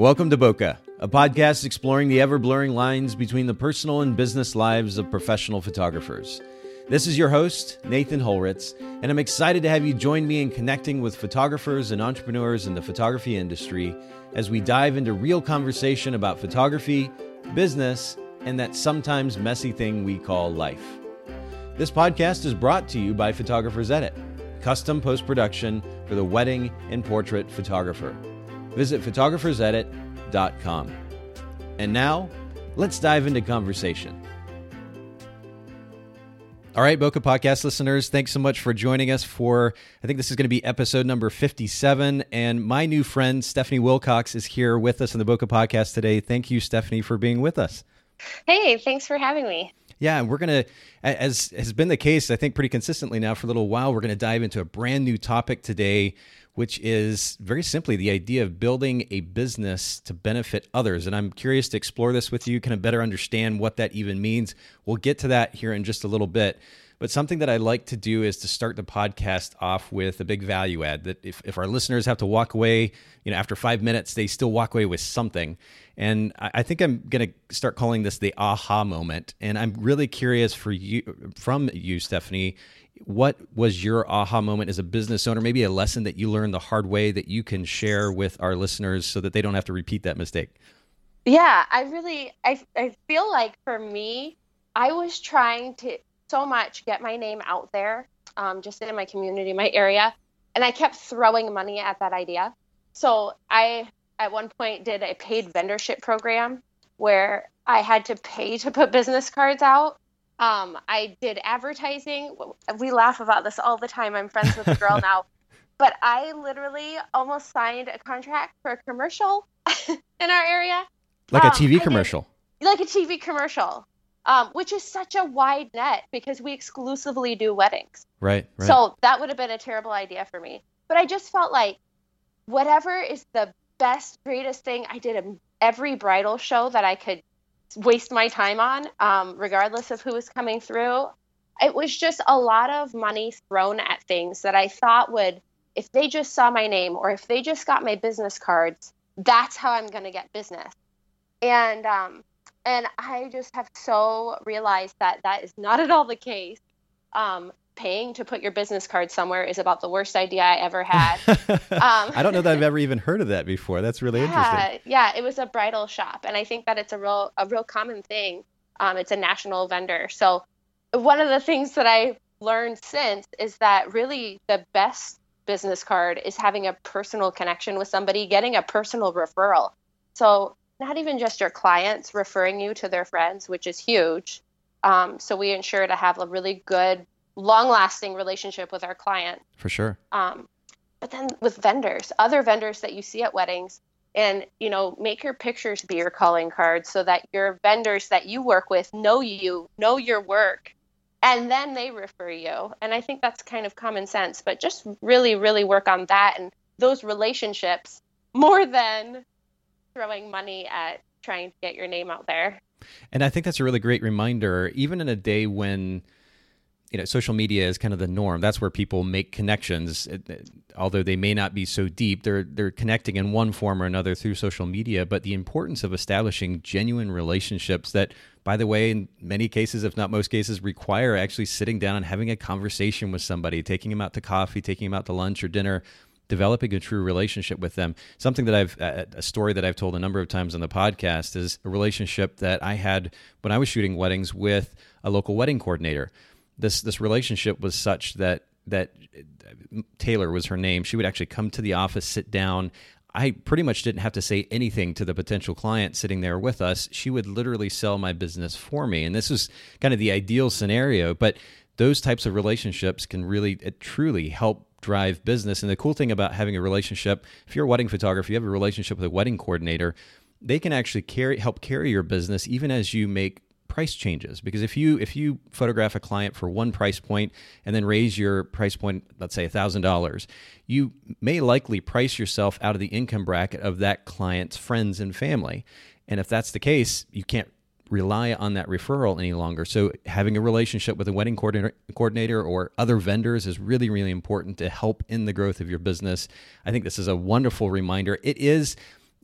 Welcome to Bokeh, a podcast exploring the ever blurring lines between the personal and business lives of professional photographers. This is your host, Nathan Holritz, and I'm excited to have you join me in connecting with photographers and entrepreneurs in the photography industry as we dive into real conversation about photography, business, and that sometimes messy thing we call life. This podcast is brought to you by Photographers Edit, custom post production for the wedding and portrait photographer. Visit photographersedit.com. And now, let's dive into conversation. All right, Bokeh Podcast listeners, thanks so much for joining us for, I think this is going to be episode number 57. And my new friend, Stephanie Wilcox, is here with us on the Bokeh Podcast today. Thank you, Stephanie, for being with us. Hey, thanks for having me. Yeah, we're going to, as has been the case, I think, pretty consistently now for a little while, we're going to dive into a brand new topic today which is very simply the idea of building a business to benefit others. And I'm curious to explore this with you, kind of better understand what that even means. We'll get to that here in just a little bit. But something that I like to do is to start the podcast off with a big value add that if, if our listeners have to walk away, you know, after five minutes, they still walk away with something. And I, I think I'm going to start calling this the aha moment. And I'm really curious for you, from you, Stephanie, what was your aha moment as a business owner? Maybe a lesson that you learned the hard way that you can share with our listeners so that they don't have to repeat that mistake. Yeah, I really, I, I feel like for me, I was trying to so much get my name out there, um, just in my community, my area, and I kept throwing money at that idea. So I, at one point, did a paid vendorship program where I had to pay to put business cards out um, I did advertising. We laugh about this all the time. I'm friends with a girl now, but I literally almost signed a contract for a commercial in our area. Like um, a TV commercial. Did, like a TV commercial, um, which is such a wide net because we exclusively do weddings. Right, right. So that would have been a terrible idea for me. But I just felt like whatever is the best, greatest thing I did every bridal show that I could waste my time on, um, regardless of who was coming through. It was just a lot of money thrown at things that I thought would, if they just saw my name or if they just got my business cards, that's how I'm going to get business. And um, and I just have so realized that that is not at all the case. Um, paying to put your business card somewhere is about the worst idea I ever had. Um, I don't know that I've ever even heard of that before. That's really yeah, interesting. Yeah, it was a bridal shop, and I think that it's a real a real common thing. Um, it's a national vendor. So one of the things that I learned since is that really the best business card is having a personal connection with somebody, getting a personal referral. So not even just your clients referring you to their friends, which is huge. Um, so we ensure to have a really good long lasting relationship with our client. For sure. Um, but then with vendors, other vendors that you see at weddings, and you know, make your pictures be your calling cards so that your vendors that you work with know you, know your work, and then they refer you. And I think that's kind of common sense, but just really, really work on that and those relationships more than throwing money at trying to get your name out there. And I think that's a really great reminder, even in a day when you know social media is kind of the norm that's where people make connections although they may not be so deep they're they're connecting in one form or another through social media but the importance of establishing genuine relationships that by the way in many cases if not most cases require actually sitting down and having a conversation with somebody taking them out to coffee taking them out to lunch or dinner developing a true relationship with them something that i've uh, a story that i've told a number of times on the podcast is a relationship that i had when i was shooting weddings with a local wedding coordinator this this relationship was such that that uh, Taylor was her name. She would actually come to the office, sit down. I pretty much didn't have to say anything to the potential client sitting there with us. She would literally sell my business for me. And this was kind of the ideal scenario, but those types of relationships can really uh, truly help drive business. And the cool thing about having a relationship, if you're a wedding photographer, you have a relationship with a wedding coordinator, they can actually carry help carry your business even as you make price changes because if you if you photograph a client for one price point and then raise your price point let's say $1000 you may likely price yourself out of the income bracket of that client's friends and family and if that's the case you can't rely on that referral any longer so having a relationship with a wedding coordinator, coordinator or other vendors is really really important to help in the growth of your business i think this is a wonderful reminder it is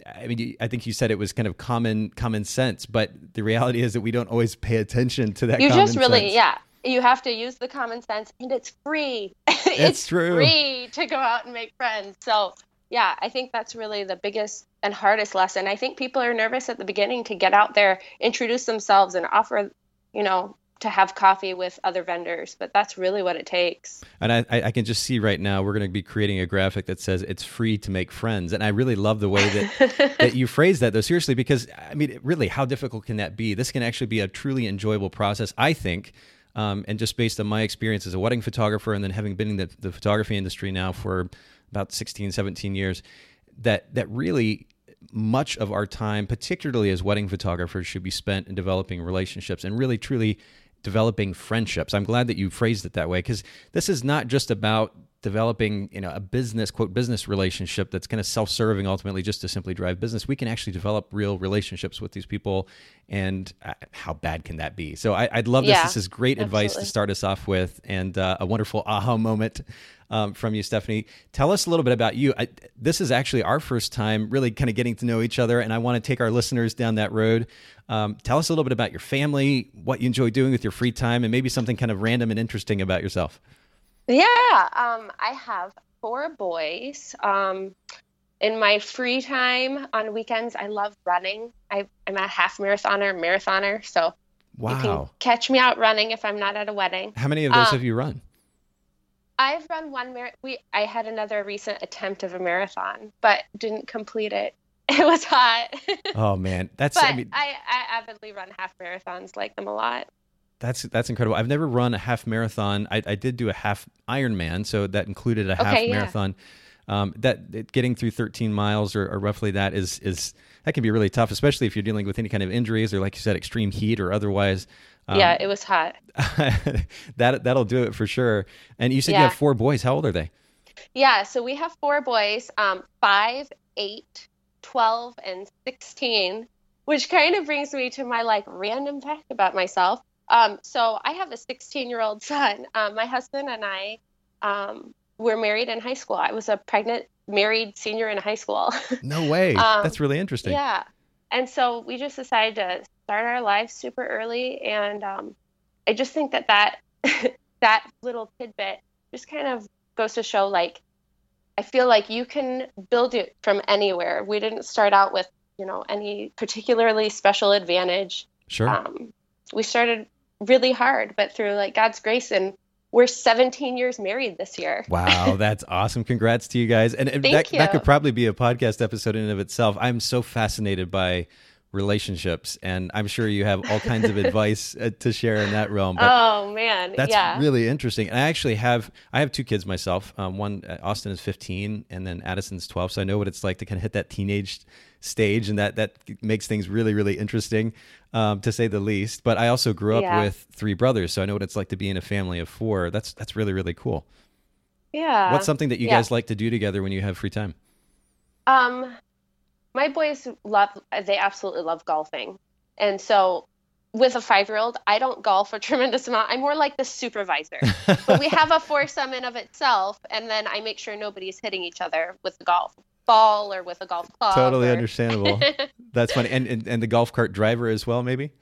I mean, I think you said it was kind of common common sense, but the reality is that we don't always pay attention to that. You just really, sense. yeah, you have to use the common sense, and it's free. it's, it's true. free to go out and make friends. So yeah, I think that's really the biggest and hardest lesson. I think people are nervous at the beginning to get out there, introduce themselves, and offer, you know, to have coffee with other vendors, but that's really what it takes. And I, I can just see right now we're going to be creating a graphic that says it's free to make friends, and I really love the way that that you phrase that though seriously because I mean really how difficult can that be? This can actually be a truly enjoyable process, I think. Um, and just based on my experience as a wedding photographer and then having been in the, the photography industry now for about 16, 17 years, that that really much of our time, particularly as wedding photographers, should be spent in developing relationships and really truly developing friendships. I'm glad that you phrased it that way because this is not just about developing you know a business quote business relationship that's kind of self-serving ultimately just to simply drive business we can actually develop real relationships with these people and uh, how bad can that be so I, would love yeah, this this is great absolutely. advice to start us off with and uh, a wonderful aha moment um, from you stephanie tell us a little bit about you I, this is actually our first time really kind of getting to know each other and i want to take our listeners down that road um, tell us a little bit about your family what you enjoy doing with your free time and maybe something kind of random and interesting about yourself yeah, um, I have four boys. Um, in my free time on weekends, I love running. I, am a half marathoner, marathoner, so wow. you can catch me out running if I'm not at a wedding. How many of those um, have you run? I've run one mar- we I had another recent attempt of a marathon, but didn't complete it. It was hot. oh man, that's but I mean I, I avidly run half marathons, like them a lot. That's that's incredible. I've never run a half marathon. I, I did do a half Ironman, so that included a half Okay, yeah. marathon. Um, that getting through 13 miles or, or roughly that is is that can be really tough, especially if you're dealing with any kind of injuries or, like you said, extreme heat or otherwise. Um, yeah, it was hot. that that'll do it for sure. And you said you have four boys. How old are they? Yeah, so we have four boys, um, five, eight, 12, and 16, which kind of brings me to my like random fact about myself. Um, so I have a 16 year old son. Um, my husband and I um, were married in high school. I was a pregnant, married senior in high school. No way. Um, That's really interesting. yeah. And so we just decided to start our lives super early. And um, I just think that that, that little tidbit just kind of goes to show like, I feel like you can build it from anywhere. We didn't start out with, you know, any particularly special advantage. Sure. Um, we started really hard, but through like God's grace and we're 17 years married this year. Wow, that's awesome. Congrats to you guys. And, and Thank that, that could probably be a podcast episode in and of itself. I'm so fascinated by relationships, and I'm sure you have all kinds of advice uh, to share in that realm. But oh man, that's yeah. really interesting. And I actually have I have two kids myself. Um, one uh, Austin is 15, and then Addison's 12. So I know what it's like to kind of hit that teenage stage, and that that makes things really really interesting, um, to say the least. But I also grew up Yeah. with three brothers, so I know what it's like to be in a family of four. That's that's really really cool. yeah. What's something that you yeah. guys like to do together when you have free time? Um, my boys love, they absolutely love golfing. And so with a five year old, I don't golf a tremendous amount. I'm more like the supervisor. but we have a foursome in of itself. And then I make sure nobody's hitting each other with the golf ball or with a golf club. totally or- understandable. That's funny. And, and and the golf cart driver as well, maybe.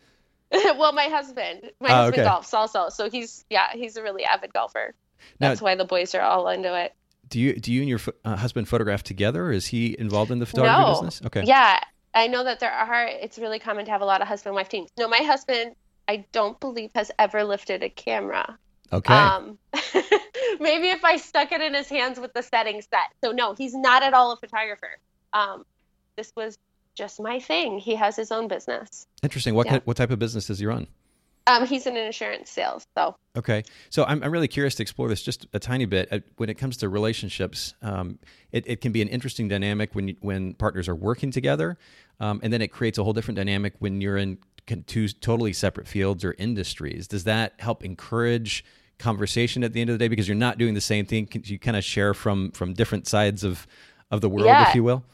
well, my husband, my Oh, husband okay. golfs also. So he's, yeah, he's a really avid golfer. Now- That's why the boys are all into it. Do you do you and your uh, husband photograph together? Is he involved in the photography No. business? Okay. Yeah, I know that there are. It's really common to have a lot of husband wife teams. No, my husband, I don't believe has ever lifted a camera. Okay. Um, maybe if I stuck it in his hands with the settings set. So no, he's not at all a photographer. Um, this was just my thing. He has his own business. Interesting. What yeah. ki- what type of business does he run? Um, he's in insurance sales. So Okay, so I'm, I'm really curious to explore this just a tiny bit. Uh, When it comes to relationships, um, it, it can be an interesting dynamic when you, when partners are working together, um, and then it creates a whole different dynamic when you're in two totally separate fields or industries. Does that help encourage conversation at the end of the day because you're not doing the same thing? You kind of share from from different sides of of the world, Yeah. if you will?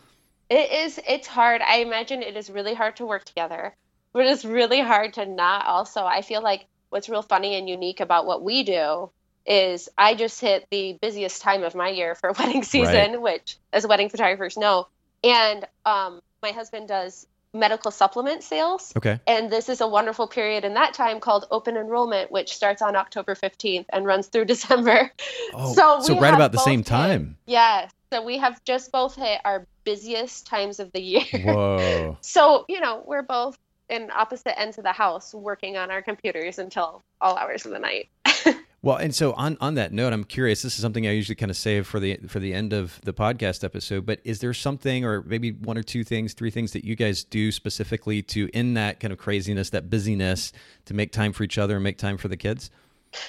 It is. It's hard. I imagine it is really hard to work together, but it's really hard to not. Also, I feel like what's real funny and unique about what we do is I just hit the busiest time of my year for wedding season, which as wedding photographers know, and um, my husband does medical supplement sales. Okay. And this is a wonderful period in that time called open enrollment, which starts on October 15th and runs through December. Oh, so, so right about the same time. Hit, yes. So we have just both hit our busiest times of the year. Whoa. so, you know, we're both in opposite ends of the house working on our computers until all hours of the night. well, and so on on that note, I'm curious. This is something I usually kind of save for the for the end of the podcast episode. But is there something, or maybe one or two things, three things that you guys do specifically to in that kind of craziness, that busyness, to make time for each other and make time for the kids?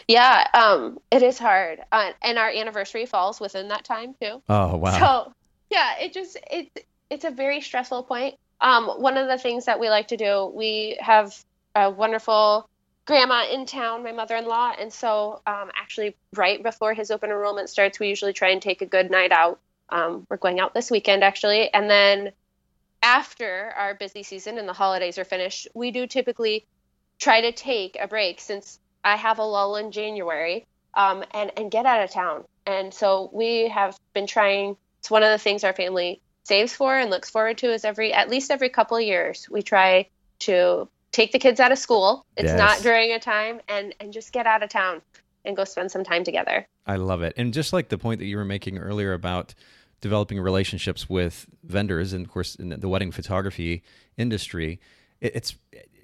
Yeah, um, it is hard, uh, and our anniversary falls within that time too. Oh wow! So yeah, it just it's it's a very stressful point. Um, one of the things that we like to do, we have a wonderful grandma in town, my mother-in-law, and so um, actually right before his open enrollment starts, we usually try and take a good night out. Um, we're going out this weekend actually, and then after our busy season and the holidays are finished, we do typically try to take a break since I have a lull in January um, and and get out of town. And so we have been trying. It's one of the things our family saves for and looks forward to is every at least every couple of years we try to take the kids out of school. It's yes. not during a time and and just get out of town and go spend some time together. I love it. And just like the point that you were making earlier about developing relationships with vendors and of course in the wedding photography industry, it, it's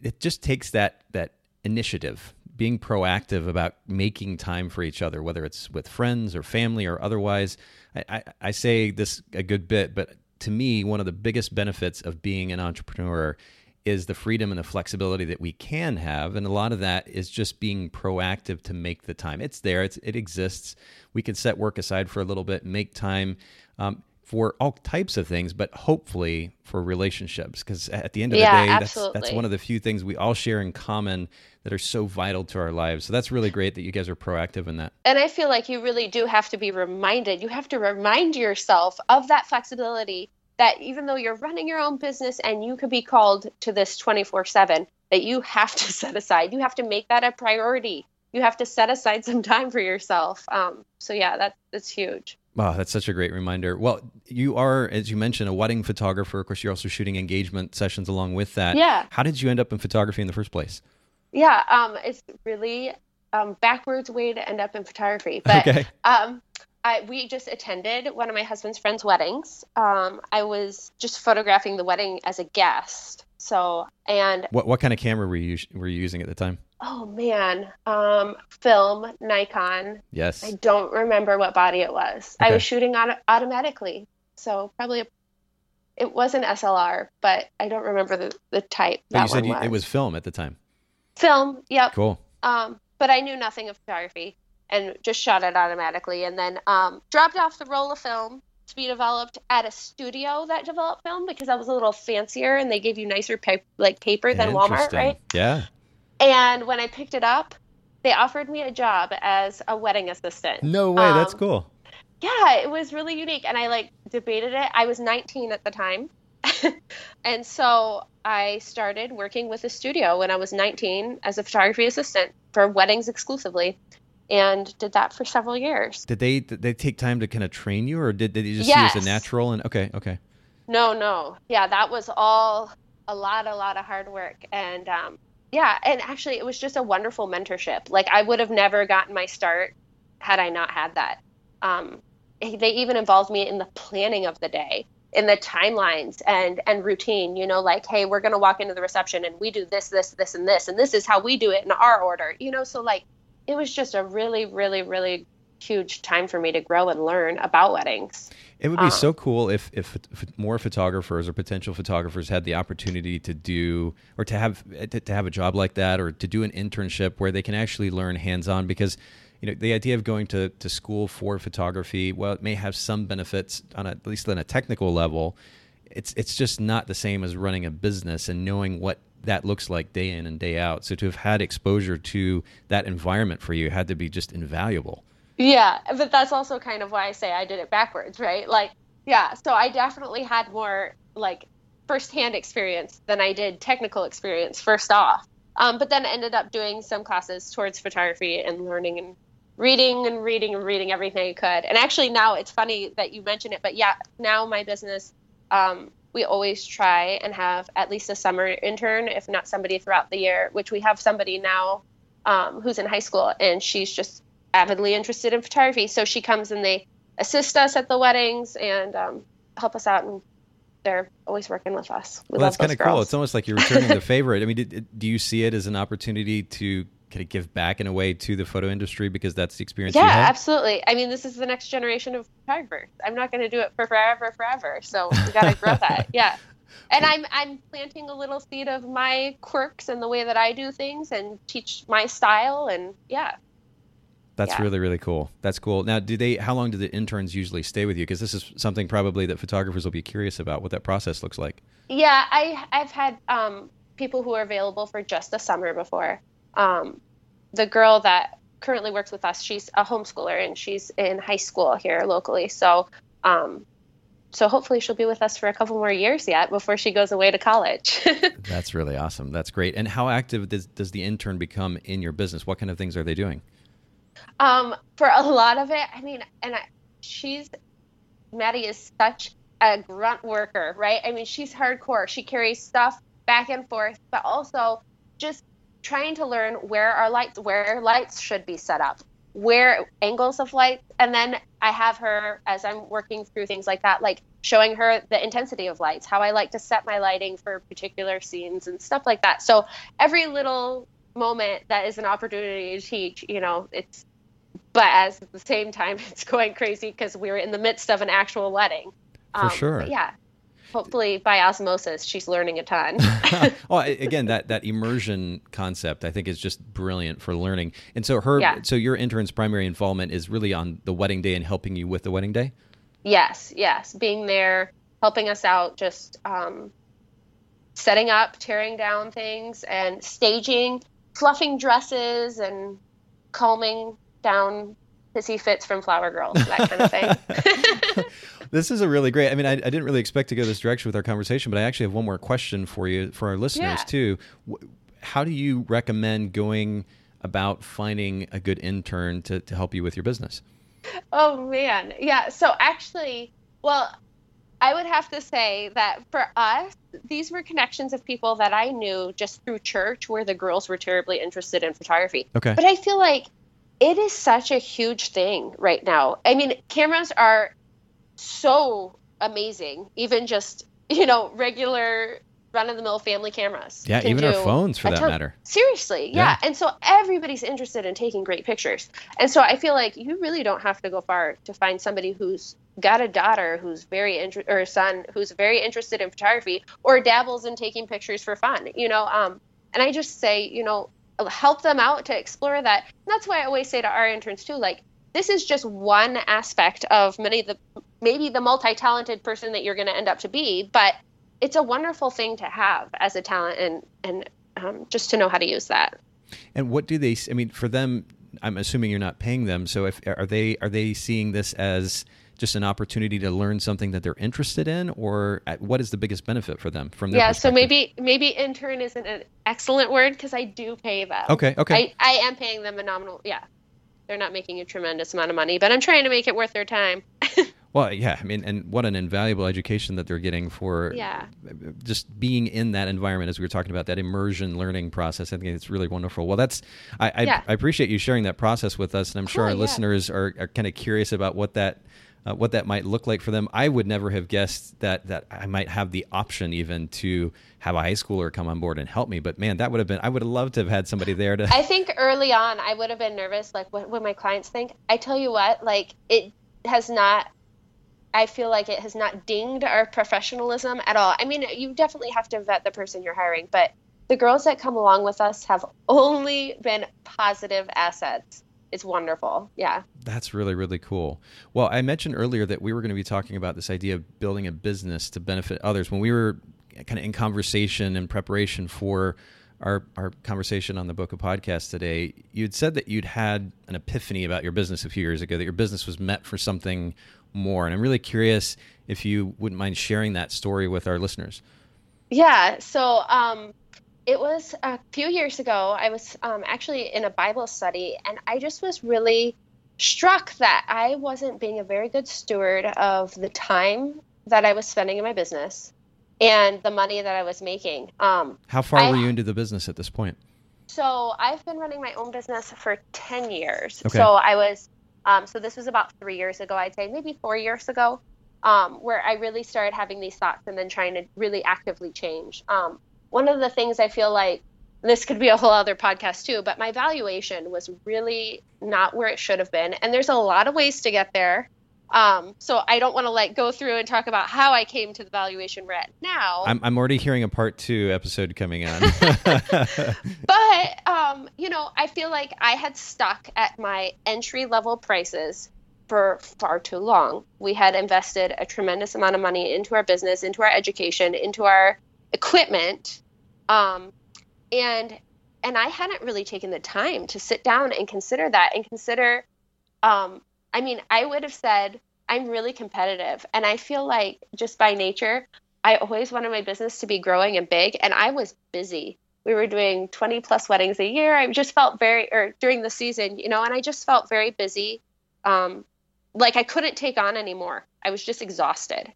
it just takes that that initiative being proactive about making time for each other, whether it's with friends or family or otherwise. I, I, I, say this a good bit, but to me, one of the biggest benefits of being an entrepreneur is the freedom and the flexibility that we can have. And a lot of that is just being proactive to make the time. It's there, it's, it exists. We can set work aside for a little bit, make time. Um, for all types of things, but hopefully for relationships. Because at the end of yeah, the day, absolutely. that's, that's one of the few things we all share in common that are so vital to our lives. So that's really great that you guys are proactive in that. And I feel like you really do have to be reminded. You have to remind yourself of that flexibility that even though you're running your own business and you could be called to this 24 7, that you have to set aside. You have to make that a priority. You have to set aside some time for yourself. Um, so, yeah, that, that's huge. Wow, that's such a great reminder. Well, you are, as you mentioned, a wedding photographer. Of course, you're also shooting engagement sessions along with that. Yeah. How did you end up in photography in the first place? Yeah, um, it's really um, backwards way to end up in photography. But okay. um, I, we just attended one of my husband's friends' weddings. Um, I was just photographing the wedding as a guest. So, and what what kind of camera were you were you using at the time? Oh man, um, film Nikon. Yes. I don't remember what body it was. Okay. I was shooting on automatically, so probably a, it was an SLR, but I don't remember the the type. But you said you, was. it was film at the time. Film. Yep. Cool. Um, but I knew nothing of photography and just shot it automatically, and then um, dropped off the roll of film to be developed at a studio that developed film because that was a little fancier and they gave you nicer pa- like paper than Walmart, right? Yeah. And when I picked it up, they offered me a job as a wedding assistant. No way, um, that's cool. Yeah, it was really unique and I like debated it. I was 19 at the time. and so I started working with a studio when I was 19 as a photography assistant for weddings exclusively and did that for several years. Did they did they take time to kind of train you or did, did you just yes. see as a natural and okay, okay. No, no. Yeah, that was all a lot a lot of hard work and um yeah, and actually, it was just a wonderful mentorship. Like I would have never gotten my start had I not had that. Um, they even involved me in the planning of the day, in the timelines and and routine. You know, like hey, we're gonna walk into the reception and we do this, this, this, and this, and this is how we do it in our order. You know, so like it was just a really, really, really huge time for me to grow and learn about weddings. It would be um, so cool if, if, if more photographers or potential photographers had the opportunity to do or to have to, to, have a job like that or to do an internship where they can actually learn hands-on because you know the idea of going to, to school for photography well it may have some benefits on a, at least on a technical level it's it's just not the same as running a business and knowing what that looks like day in and day out so to have had exposure to that environment for you had to be just invaluable yeah, but that's also kind of why I say I did it backwards, right? Like, yeah, so I definitely had more like firsthand experience than I did technical experience first off. Um, but then ended up doing some classes towards photography and learning and reading and reading and reading everything I could. And actually, now it's funny that you mention it, but yeah, now my business, um, we always try and have at least a summer intern, if not somebody throughout the year, which we have somebody now um, who's in high school and she's just avidly interested in photography. So she comes and they assist us at the weddings and um, help us out and they're always working with us. We well, that's kind of cool. It's almost like you're returning the favorite. I mean, do you see it as an opportunity to kind of give back in a way to the photo industry because that's the experience? Yeah, absolutely. I mean, this is the next generation of photographers. I'm not going to do it for forever, forever. So we got to grow that. Yeah. And I'm I'm planting a little seed of my quirks and the way that I do things and teach my style and yeah. That's yeah. really really cool. That's cool. Now, do they? How long do the interns usually stay with you? Because this is something probably that photographers will be curious about what that process looks like. Yeah, I I've had um, people who are available for just a summer before. Um, the girl that currently works with us, she's a homeschooler and she's in high school here locally. So um, so hopefully she'll be with us for a couple more years yet before she goes away to college. That's really awesome. That's great. And how active does, does the intern become in your business? What kind of things are they doing? Um, for a lot of it, I mean, and I, she's Maddie is such a grunt worker, right? I mean, she's hardcore. She carries stuff back and forth, but also just trying to learn where our lights, where lights should be set up, where angles of light, and then I have her as I'm working through things like that, like showing her the intensity of lights, how I like to set my lighting for particular scenes and stuff like that. So every little moment that is an opportunity to teach, you know, it's but as at the same time it's going crazy because we are in the midst of an actual wedding. For um, sure. Yeah. Hopefully by osmosis she's learning a ton. well, again, that that immersion concept I think is just brilliant for learning. And so her yeah. so your intern's primary involvement is really on the wedding day and helping you with the wedding day? Yes, yes. Being there, helping us out, just um, setting up, tearing down things and staging, fluffing dresses and combing down pissy fits from Flower Girls, that kind of thing. this is a really great. I mean, I, I, didn't really expect to go this direction with our conversation, but I actually have one more question for you, for our listeners yeah. too. How do you recommend going about finding a good intern to, to help you with your business? Oh man, yeah. So actually, well, I would have to say that for us, these were connections of people that I knew just through church where the girls were terribly interested in photography. Okay. But I feel like it is such a huge thing right now. I mean, cameras are so amazing, even just, you know, regular run of the mill family cameras. Yeah, even our phones for that ton- matter. Seriously, yeah. yeah. And so everybody's interested in taking great pictures. And so I feel like you really don't have to go far to find somebody who's got a daughter who's very interested or a son who's very interested in photography or dabbles in taking pictures for fun, you know. Um, and I just say, you know, help them out to explore that. And that's why I always say to our interns too, like this is just one aspect of many of the maybe the multi-talented person that you're going to end up to be, but it's a wonderful thing to have as a talent and and um, just to know how to use that. And what do they? I mean, for them, I'm assuming you're not paying them. So if are they are they seeing this as just an opportunity to learn something that they're interested in, or what is the biggest benefit for them from their yeah? So maybe maybe intern isn't an excellent word because I do pay them. Okay, okay. I, I am paying them a nominal. Yeah, they're not making a tremendous amount of money, but I'm trying to make it worth their time. Well, yeah, I mean, and what an invaluable education that they're getting for yeah. just being in that environment, as we were talking about that immersion learning process. I think it's really wonderful. Well, that's I, I, yeah. I appreciate you sharing that process with us, and I'm sure our yeah. listeners are, are kind of curious about what that uh, what that might look like for them. I would never have guessed that that I might have the option even to have a high schooler come on board and help me. But man, that would have been I would have loved to have had somebody there to. I think early on I would have been nervous, like what would my clients think? I tell you what, like it has not. I feel like it has not dinged our professionalism at all. I mean, you definitely have to vet the person you're hiring, but the girls that come along with us have only been positive assets it's wonderful. Yeah. That's really, really cool. Well, I mentioned earlier that we were going to be talking about this idea of building a business to benefit others. When we were kind of in conversation and preparation for our, our conversation on the Bokeh podcast today, you'd said that you'd had an epiphany about your business a few years ago, that your business was meant for something more. And I'm really curious if you wouldn't mind sharing that story with our listeners. Yeah. So, um, it was a few years ago. I was um, actually in a Bible study, and I just was really struck that I wasn't being a very good steward of the time that I was spending in my business and the money that I was making. Um, How far I- were you into the business at this point? so I've been running my own business for 10 years. Okay. So I was, um, so this was about three years ago, I'd say maybe four years ago, um, where I really started having these thoughts and then trying to really actively change. Um, one of the things I feel like this could be a whole other podcast too, but my valuation was really not where it should have been. And there's a lot of ways to get there. Um, so I don't want to like go through and talk about how I came to the valuation we're at now. I'm, I'm already hearing a part two episode coming on. but um, you know, I feel like I had stuck at my entry level prices for far too long. We had invested a tremendous amount of money into our business, into our education, into our equipment, um, and and I hadn't really taken the time to sit down and consider that and consider. Um, I mean, I would have said I'm really competitive, and I feel like just by nature, I always wanted my business to be growing and big, and I was busy we were doing 20 plus weddings a year. I just felt very, or during the season, you know, and I just felt very busy. Um, like I couldn't take on anymore. I was just exhausted,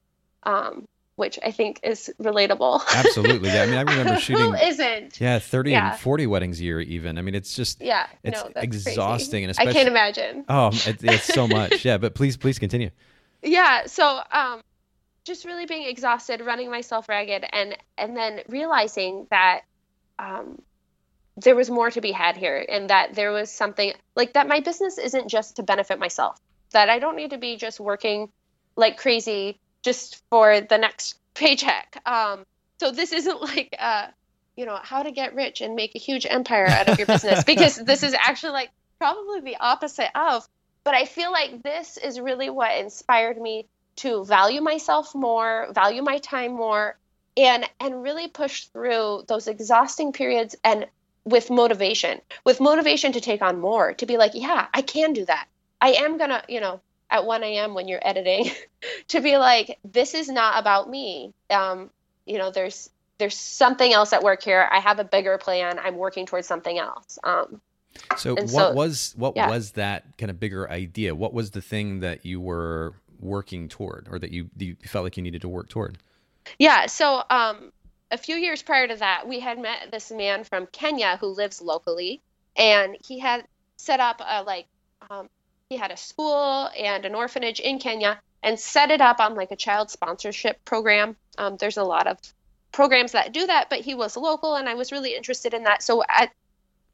um, which I think is relatable. Absolutely. Yeah. I mean, I remember shooting. Who isn't? Yeah, 30 Yeah. and 40 weddings a year, even. I mean, it's just, Yeah. It's no, exhausting, crazy. and I can't imagine. oh, it, it's so much. Yeah. But please, please continue. yeah so um just really being exhausted running myself ragged and and then realizing that um there was more to be had here and that there was something like that my business isn't just to benefit myself that i don't need to be just working like crazy just for the next paycheck um so this isn't like uh you know how to get rich and make a huge empire out of your business because this is actually like probably the opposite of but I feel like this is really what inspired me to value myself more, value my time more, and and really push through those exhausting periods and with motivation, with motivation to take on more, to be like, yeah, I can do that. I am gonna, you know, at 1 a.m. when you're editing, to be like, this is not about me. Um, you know, there's there's something else at work here. I have a bigger plan. I'm working towards something else. Um, So what so- was what yeah. was that kind of bigger idea? What was the thing that you were working toward, or that you you felt like you needed to work toward? Yeah, so um, a few years prior to that, we had met this man from Kenya who lives locally, and he had set up a like um, he had a school and an orphanage in Kenya and set it up on like a child sponsorship program. Um, there's a lot of programs that do that, but he was local, and I was really interested in that. So at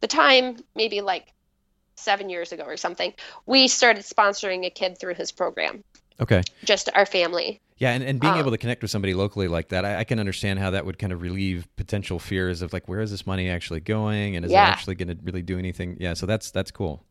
the time, maybe like seven years ago or something, we started sponsoring a kid through his program, Okay. just our family. Yeah, and, and being Um, able to connect with somebody locally like that, I, I can understand how that would kind of relieve potential fears of like, where is this money actually going, and is Yeah. it actually going to really do anything? Yeah, so that's that's cool.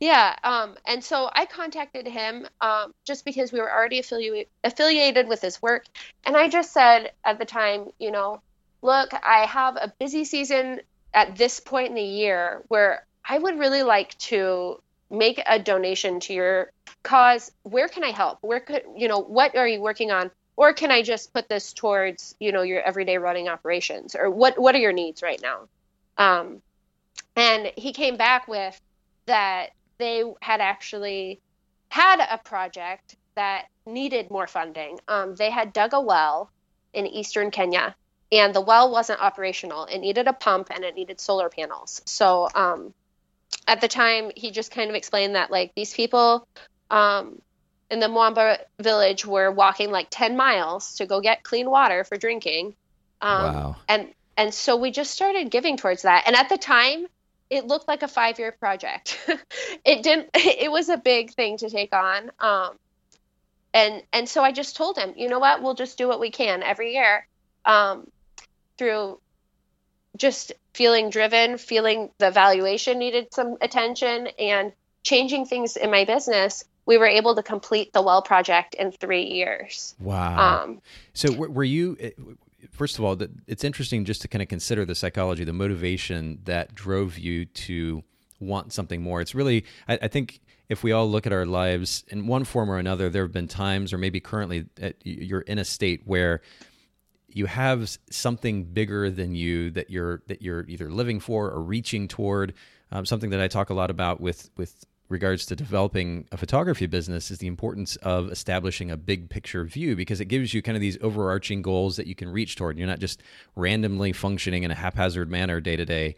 Yeah, um, and so I contacted him um, just because we were already affili- affiliated with his work, and I just said at the time, you know, look, I have a busy season at this point in the year where I would really like to make a donation to your cause. Where can I help? Where could you know what are you working on? Or can I just put this towards you know your everyday running operations? Or what what are your needs right now? Um, and he came back with that they had actually had a project that needed more funding. Um, they had dug a well in eastern Kenya, and the well wasn't operational. It needed a pump and it needed solar panels. So um, at the time, he just kind of explained that like these people um, in the Mwamba village were walking like 10 miles to go get clean water for drinking. Um, wow. and and so we just started giving towards that and at the time it looked like a five year project it didn't it was a big thing to take on um and and so i just told him you know what we'll just do what we can every year um through just feeling driven feeling the valuation needed some attention and changing things in my business we were able to complete the well project in three years Wow. um So were, were you? First of all, it's interesting just to kind of consider the psychology, the motivation that drove you to want something more. It's really, I, I think, if we all look at our lives in one form or another, there have been times, or maybe currently, that you're in a state where you have something bigger than you that you're that you're either living for or reaching toward. Um, something that I talk a lot about with with regards to developing a photography business is the importance of establishing a big picture view because it gives you kind of these overarching goals that you can reach toward. You're not just randomly functioning in a haphazard manner day to day.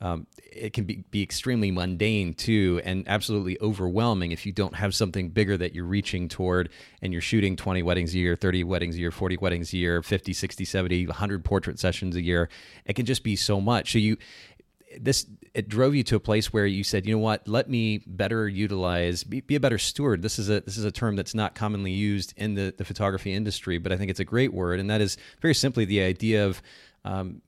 Um, it can be, be extremely mundane too and absolutely overwhelming if you don't have something bigger that you're reaching toward and you're shooting 20 weddings a year 30 weddings a year 40 weddings a year 50 60 70 100 portrait sessions a year it can just be so much so you this it drove you to a place where you said, you know what, let me better utilize, be, be, a better steward. This is a this is a term that's not commonly used in the, the photography industry, but I think it's a great word, and that is very simply the idea of um,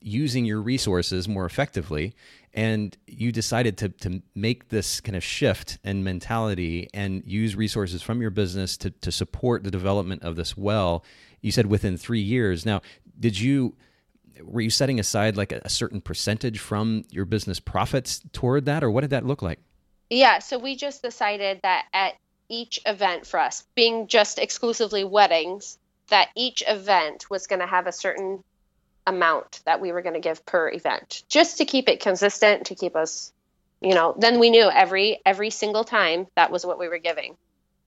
using your resources more effectively. And you decided to to make this kind of shift in mentality and use resources from your business to to support the development of this well. You said within three years. Now, did you? Were you setting aside like a, a certain percentage from your business profits toward that, or what did that look like? Yeah, so we just decided that at each event for us, being just exclusively weddings, that each event was going to have a certain amount that we were going to give per event, just to keep it consistent, to keep us, you know. Then we knew every every single time that was what we were giving.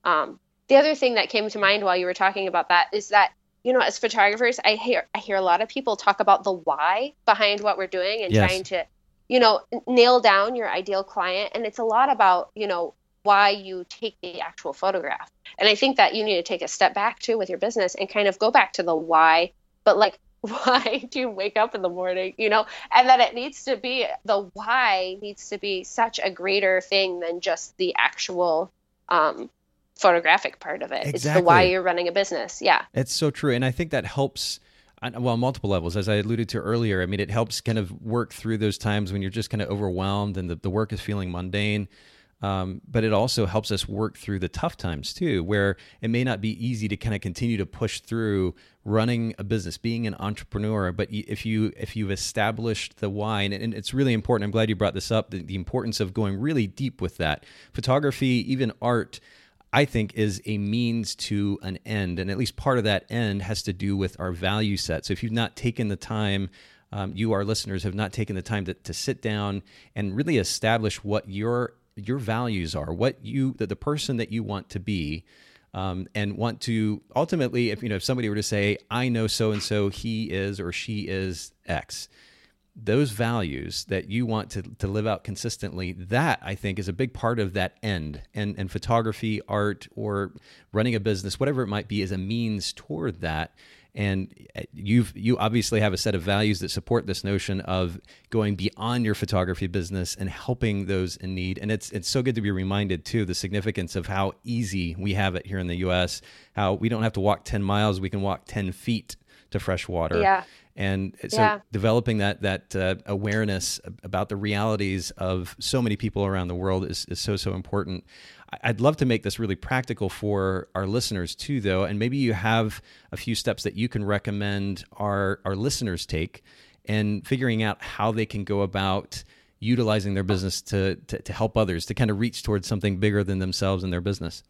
Um, the other thing that came to mind while you were talking about that is that you know, as photographers, I hear I hear a lot of people talk about the why behind what we're doing and yes. trying to, you know, nail down your ideal client. And it's a lot about, you know, why you take the actual photograph. And I think that you need to take a step back too with your business and kind of go back to the why, but like why do you wake up in the morning you know and that it needs to be the why needs to be such a greater thing than just the actual um, photographic part of it. Exactly. It's the why you're running a business. Yeah. It's so true. And I think that helps well multiple levels as i alluded to earlier i mean it helps kind of work through those times when you're just kind of overwhelmed and the, the work is feeling mundane um, but it also helps us work through the tough times too where it may not be easy to kind of continue to push through running a business being an entrepreneur but if you if you've established the why and, and it's really important i'm glad you brought this up the, the importance of going really deep with that photography even art I think is a means to an end. And at least part of that end has to do with our value set. So if you've not taken the time, um, you, our listeners, have not taken the time to, to sit down and really establish what your your values are, what you the, the person that you want to be, um, and want to ultimately, if you know, if somebody were to say, "I know so and so, he is or she is X," those values that you want to, to live out consistently that i think is a big part of that end. And and photography art or running a business whatever it might be is a means toward that. And uh, you've you obviously have a set of values that support this notion of going beyond your photography business and helping those in need. And it's it's so good to be reminded too the significance of how easy we have it here in the US how we don't have to walk 10 miles we can walk 10 feet to fresh water. Yeah and so yeah. developing that that uh, awareness about the realities of so many people around the world is, is so so important. I'd love to make this really practical for our listeners too though and maybe you have a few steps that you can recommend our our listeners take and figuring out how they can go about utilizing their business to, to, to help others to kind of reach towards something bigger than themselves and their business.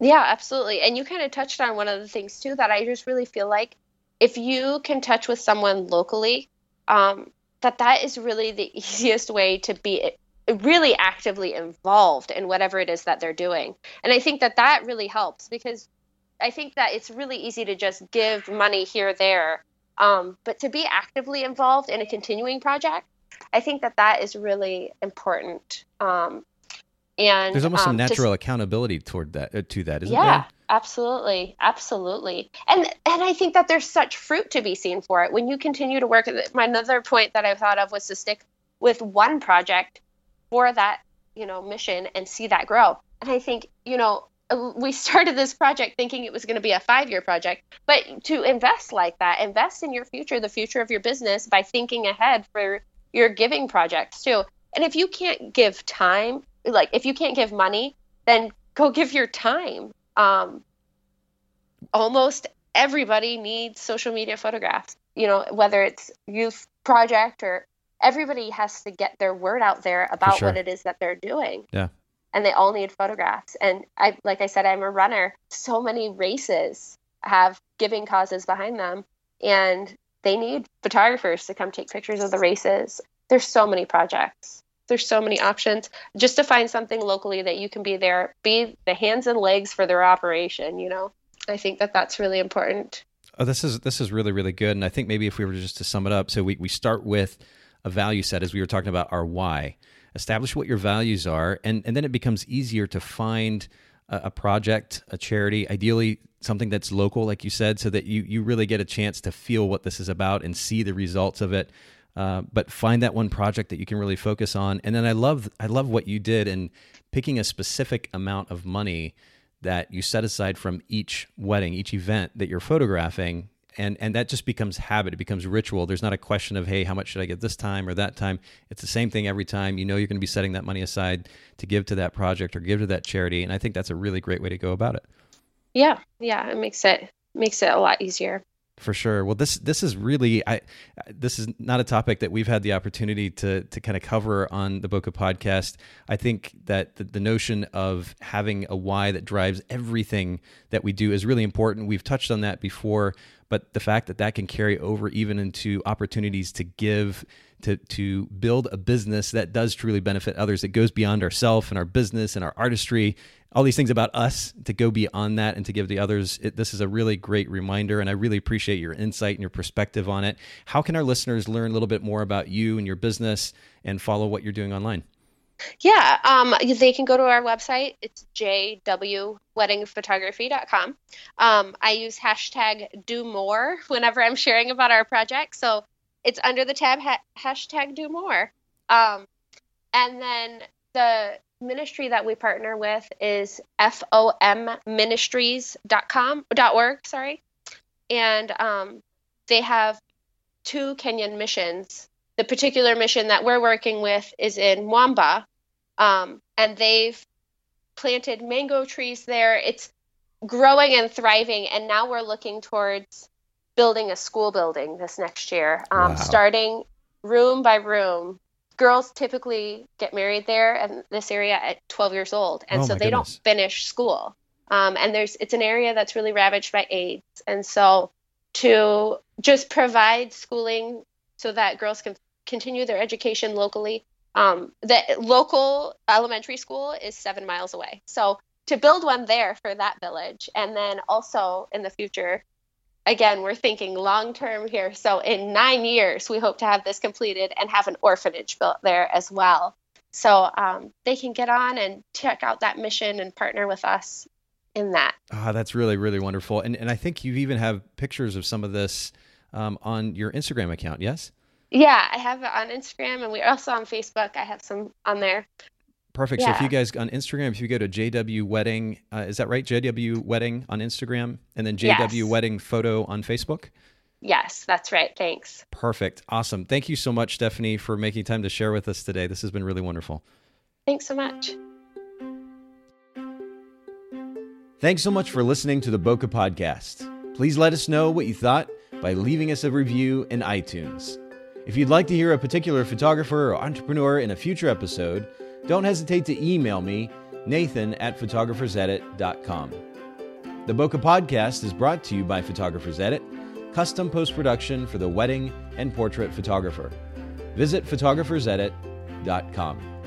Yeah absolutely. And you kind of touched on one of the things too that i just really feel like if you can touch with someone locally, um, that that is really the easiest way to be really actively involved in whatever it is that they're doing. And I think that that really helps because I think that it's really easy to just give money here there, um, but to be actively involved in a continuing project, I think that that is really important. Um, and there's almost some um, natural accountability toward that uh, to that, isn't yeah, there? Yeah, absolutely, absolutely. And and I think that there's such fruit to be seen for it when you continue to work. My another point that I thought of was to stick with one project for that you know mission and see that grow. And I think you know we started this project thinking it was going to be a five year project, but to invest like that, invest in your future, the future of your business by thinking ahead for your giving projects too. And if you can't give time like if you can't give money, then go give your time. Um, almost everybody needs social media photographs. You know, whether it's youth project or everybody has to get their word out there about sure. what it is that they're doing. Yeah. And they all need photographs. And I, like I said, I'm a runner. So many races have giving causes behind them, and they need photographers to come take pictures of the races. There's so many projects. There's so many options just to find something locally that you can be there, be the hands and legs for their operation. You know, I think that that's really important. Oh, this is this is really really good, and I think maybe if we were just to sum it up, so we we start with a value set as we were talking about our why. Establish what your values are, and and then it becomes easier to find a, a project, a charity, ideally something that's local, like you said, so that you you really get a chance to feel what this is about and see the results of it. Uh, but find that one project that you can really focus on. And then I love I love what you did in picking a specific amount of money that you set aside from each wedding, each event that you're photographing. And, and that just becomes habit. It becomes ritual. There's not a question of, hey, how much should I get this time or that time? It's the same thing every time. You know you're going to be setting that money aside to give to that project or give to that charity. And I think that's a really great way to go about it. Yeah, yeah, it makes it makes it a lot easier for sure. Well, this this is really I this is not a topic that we've had the opportunity to to kind of cover on the Bokeh podcast. I think that the, the, notion of having a why that drives everything that we do is really important. We've touched on that before, but the fact that that can carry over even into opportunities to give to to build a business that does truly benefit others that goes beyond ourselves and our business and our artistry all these things about us to go beyond that and to give the others it, this is a really great reminder and i really appreciate your insight and your perspective on it how can our listeners learn a little bit more about you and your business and follow what you're doing online yeah, um, they can go to our website. It's jwweddingphotography.com. Um, I use hashtag do more whenever I'm sharing about our project. So it's under the tab ha- hashtag do more. Um, and then the ministry that we partner with is fomministries.com dot org sorry. And um, they have two kenyan missions. The particular mission that we're working with is in mwamba um, and they've planted mango trees there. It's growing and thriving and now we're looking towards building a school building this next year um, wow. starting room by room girls typically get married there in this area at 12 years old and oh so they goodness. don't finish school um, and there's it's an area that's really ravaged by aids and so to just provide schooling so that girls can continue their education locally um, the local elementary school is seven miles away so to build one there for that village and then also in the future again, we're thinking long term here. So in nine years, we hope to have this completed and have an orphanage built there as well. So um, they can get on and check out that mission and partner with us in that. Ah, that's really really wonderful. And and I think you even have pictures of some of this um, on your Instagram account. Yes. Yeah, I have it on Instagram, and we're also on Facebook. I have some on there. Perfect. Yeah. So if you guys on Instagram, if you go to JW Wedding, uh, is that right? JW Wedding on Instagram, and then JW yes. Wedding Photo on Facebook. Yes, that's right. Thanks. Perfect. Awesome. Thank you so much, Stephanie, for making time to share with us today. This has been really wonderful. Thanks so much. Thanks so much for listening to the Bokeh Podcast. Please let us know what you thought by leaving us a review in iTunes. If you'd like to hear a particular photographer or entrepreneur in a future episode, don't hesitate to email me, nathan at photographersedit.com. The Bokeh Podcast is brought to you by Photographers Edit, custom post production for the wedding and portrait photographer. Visit photographersedit.com.